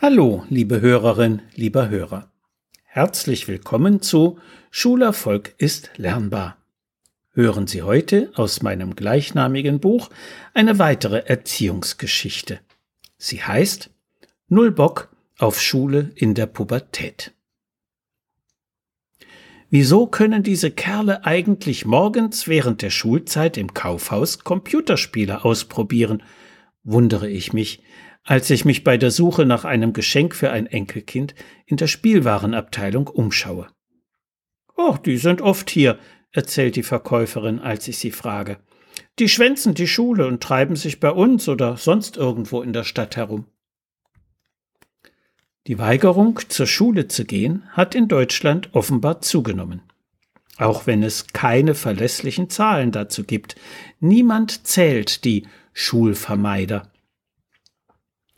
Hallo, liebe Hörerin, lieber Hörer. Herzlich willkommen zu Schulerfolg ist lernbar. Hören Sie heute aus meinem gleichnamigen Buch eine weitere Erziehungsgeschichte. Sie heißt Null Bock auf Schule in der Pubertät. Wieso können diese Kerle eigentlich morgens während der Schulzeit im Kaufhaus Computerspiele ausprobieren? wundere ich mich, als ich mich bei der Suche nach einem Geschenk für ein Enkelkind in der Spielwarenabteilung umschaue. Oh, die sind oft hier, erzählt die Verkäuferin, als ich sie frage. Die schwänzen die Schule und treiben sich bei uns oder sonst irgendwo in der Stadt herum. Die Weigerung, zur Schule zu gehen, hat in Deutschland offenbar zugenommen. Auch wenn es keine verlässlichen Zahlen dazu gibt. Niemand zählt die Schulvermeider.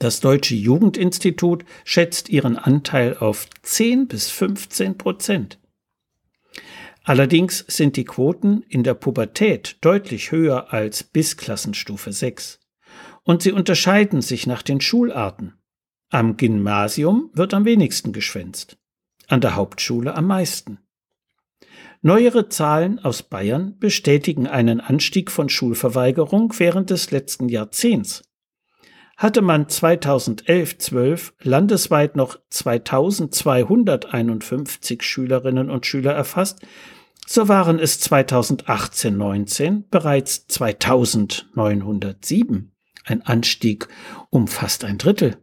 Das Deutsche Jugendinstitut schätzt ihren Anteil auf 10 bis 15 Prozent. Allerdings sind die Quoten in der Pubertät deutlich höher als bis Klassenstufe 6. Und sie unterscheiden sich nach den Schularten. Am Gymnasium wird am wenigsten geschwänzt, an der Hauptschule am meisten. Neuere Zahlen aus Bayern bestätigen einen Anstieg von Schulverweigerung während des letzten Jahrzehnts hatte man 2011-12 landesweit noch 2251 Schülerinnen und Schüler erfasst, so waren es 2018-19 bereits 2907, ein Anstieg um fast ein Drittel.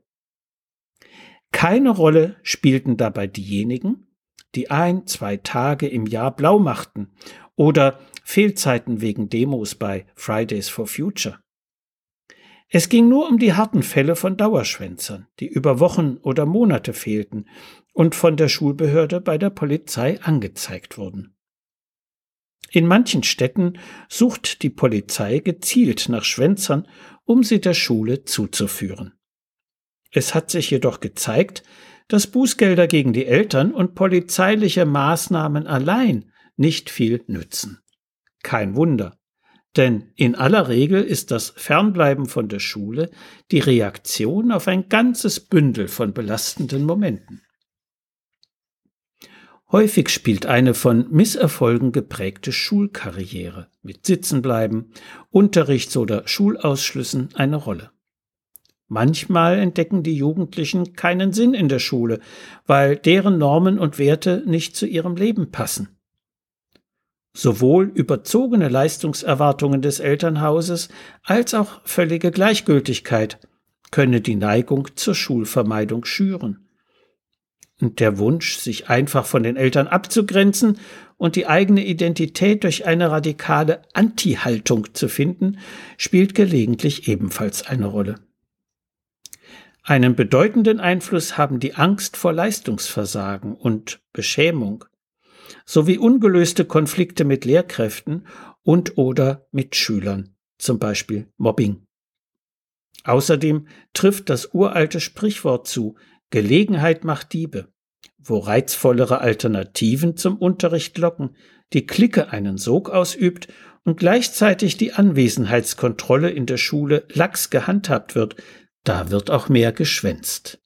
Keine Rolle spielten dabei diejenigen, die ein, zwei Tage im Jahr blau machten oder Fehlzeiten wegen Demos bei Fridays for Future. Es ging nur um die harten Fälle von Dauerschwänzern, die über Wochen oder Monate fehlten und von der Schulbehörde bei der Polizei angezeigt wurden. In manchen Städten sucht die Polizei gezielt nach Schwänzern, um sie der Schule zuzuführen. Es hat sich jedoch gezeigt, dass Bußgelder gegen die Eltern und polizeiliche Maßnahmen allein nicht viel nützen. Kein Wunder, denn in aller Regel ist das Fernbleiben von der Schule die Reaktion auf ein ganzes Bündel von belastenden Momenten. Häufig spielt eine von Misserfolgen geprägte Schulkarriere mit Sitzenbleiben, Unterrichts- oder Schulausschlüssen eine Rolle. Manchmal entdecken die Jugendlichen keinen Sinn in der Schule, weil deren Normen und Werte nicht zu ihrem Leben passen. Sowohl überzogene Leistungserwartungen des Elternhauses als auch völlige Gleichgültigkeit könne die Neigung zur Schulvermeidung schüren. Und der Wunsch, sich einfach von den Eltern abzugrenzen und die eigene Identität durch eine radikale Anti-Haltung zu finden, spielt gelegentlich ebenfalls eine Rolle. Einen bedeutenden Einfluss haben die Angst vor Leistungsversagen und Beschämung sowie ungelöste Konflikte mit Lehrkräften und oder mit Schülern, zum Beispiel Mobbing. Außerdem trifft das uralte Sprichwort zu, Gelegenheit macht Diebe, wo reizvollere Alternativen zum Unterricht locken, die Clique einen Sog ausübt und gleichzeitig die Anwesenheitskontrolle in der Schule lax gehandhabt wird, da wird auch mehr geschwänzt.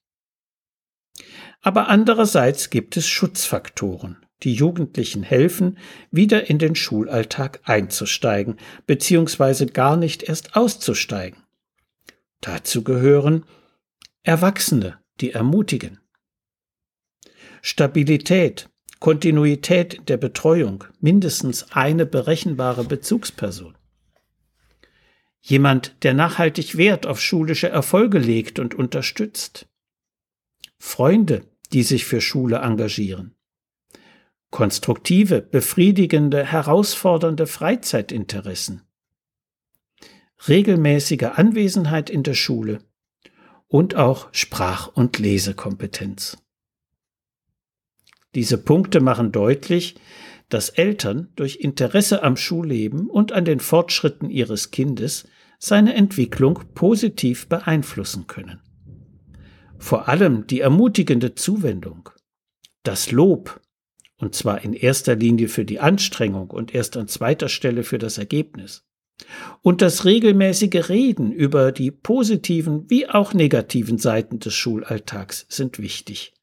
Aber andererseits gibt es Schutzfaktoren die Jugendlichen helfen, wieder in den Schulalltag einzusteigen, beziehungsweise gar nicht erst auszusteigen. Dazu gehören Erwachsene, die ermutigen. Stabilität, Kontinuität der Betreuung, mindestens eine berechenbare Bezugsperson. Jemand, der nachhaltig Wert auf schulische Erfolge legt und unterstützt. Freunde, die sich für Schule engagieren konstruktive, befriedigende, herausfordernde Freizeitinteressen, regelmäßige Anwesenheit in der Schule und auch Sprach- und Lesekompetenz. Diese Punkte machen deutlich, dass Eltern durch Interesse am Schulleben und an den Fortschritten ihres Kindes seine Entwicklung positiv beeinflussen können. Vor allem die ermutigende Zuwendung, das Lob und zwar in erster Linie für die Anstrengung und erst an zweiter Stelle für das Ergebnis. Und das regelmäßige Reden über die positiven wie auch negativen Seiten des Schulalltags sind wichtig.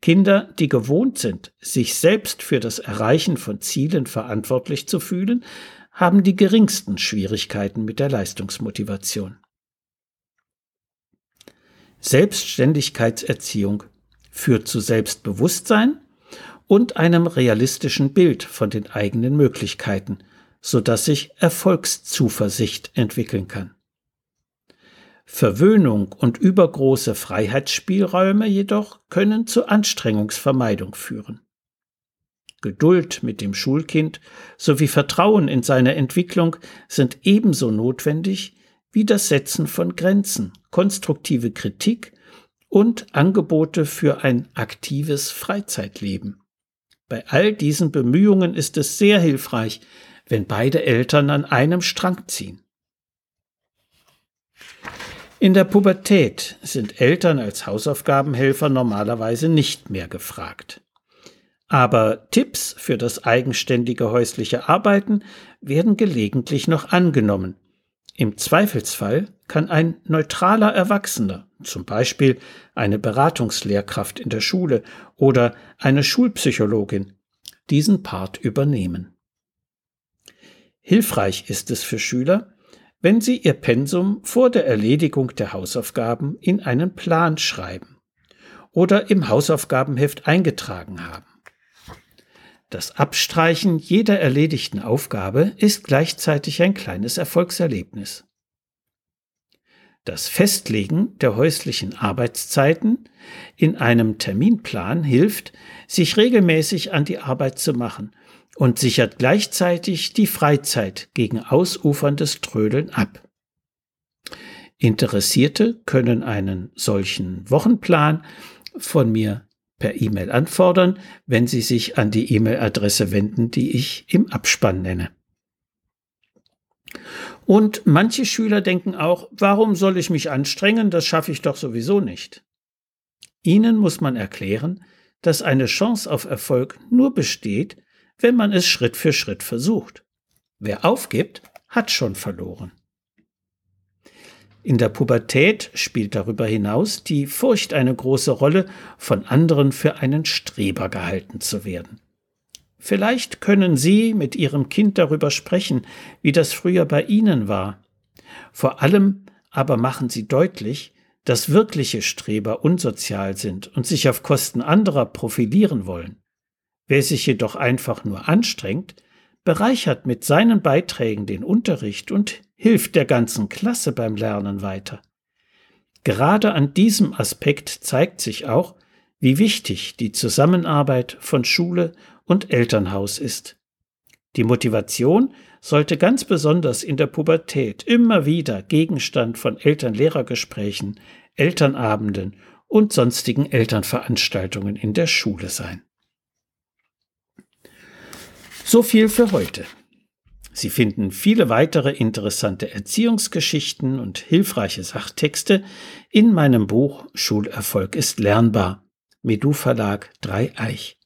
Kinder, die gewohnt sind, sich selbst für das Erreichen von Zielen verantwortlich zu fühlen, haben die geringsten Schwierigkeiten mit der Leistungsmotivation. Selbstständigkeitserziehung führt zu Selbstbewusstsein und einem realistischen Bild von den eigenen Möglichkeiten, so dass sich Erfolgszuversicht entwickeln kann. Verwöhnung und übergroße Freiheitsspielräume jedoch können zu Anstrengungsvermeidung führen. Geduld mit dem Schulkind sowie Vertrauen in seine Entwicklung sind ebenso notwendig wie das Setzen von Grenzen, konstruktive Kritik und Angebote für ein aktives Freizeitleben. Bei all diesen Bemühungen ist es sehr hilfreich, wenn beide Eltern an einem Strang ziehen. In der Pubertät sind Eltern als Hausaufgabenhelfer normalerweise nicht mehr gefragt. Aber Tipps für das eigenständige häusliche Arbeiten werden gelegentlich noch angenommen. Im Zweifelsfall kann ein neutraler Erwachsener, zum Beispiel eine Beratungslehrkraft in der Schule oder eine Schulpsychologin, diesen Part übernehmen. Hilfreich ist es für Schüler, wenn sie ihr Pensum vor der Erledigung der Hausaufgaben in einen Plan schreiben oder im Hausaufgabenheft eingetragen haben. Das Abstreichen jeder erledigten Aufgabe ist gleichzeitig ein kleines Erfolgserlebnis. Das Festlegen der häuslichen Arbeitszeiten in einem Terminplan hilft, sich regelmäßig an die Arbeit zu machen und sichert gleichzeitig die Freizeit gegen ausuferndes Trödeln ab. Interessierte können einen solchen Wochenplan von mir per E-Mail anfordern, wenn Sie sich an die E-Mail-Adresse wenden, die ich im Abspann nenne. Und manche Schüler denken auch, warum soll ich mich anstrengen, das schaffe ich doch sowieso nicht. Ihnen muss man erklären, dass eine Chance auf Erfolg nur besteht, wenn man es Schritt für Schritt versucht. Wer aufgibt, hat schon verloren. In der Pubertät spielt darüber hinaus die Furcht eine große Rolle, von anderen für einen Streber gehalten zu werden. Vielleicht können Sie mit Ihrem Kind darüber sprechen, wie das früher bei Ihnen war. Vor allem aber machen Sie deutlich, dass wirkliche Streber unsozial sind und sich auf Kosten anderer profilieren wollen. Wer sich jedoch einfach nur anstrengt, bereichert mit seinen Beiträgen den Unterricht und hilft der ganzen Klasse beim Lernen weiter. Gerade an diesem Aspekt zeigt sich auch, wie wichtig die Zusammenarbeit von Schule und Elternhaus ist. Die Motivation sollte ganz besonders in der Pubertät immer wieder Gegenstand von Eltern-Lehrer-Gesprächen, Elternabenden und sonstigen Elternveranstaltungen in der Schule sein. So viel für heute. Sie finden viele weitere interessante Erziehungsgeschichten und hilfreiche Sachtexte in meinem Buch Schulerfolg ist lernbar. Medu Verlag 3 Eich.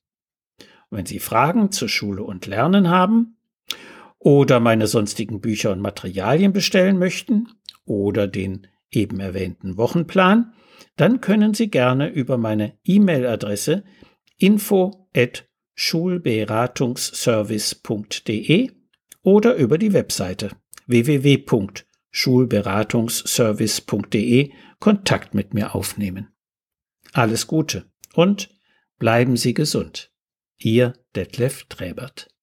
Wenn Sie Fragen zur Schule und Lernen haben oder meine sonstigen Bücher und Materialien bestellen möchten oder den eben erwähnten Wochenplan, dann können Sie gerne über meine E-Mail-Adresse info at schulberatungsservice.de oder über die Webseite www.schulberatungsservice.de Kontakt mit mir aufnehmen. Alles Gute und bleiben Sie gesund. Ihr Detlef Träbert.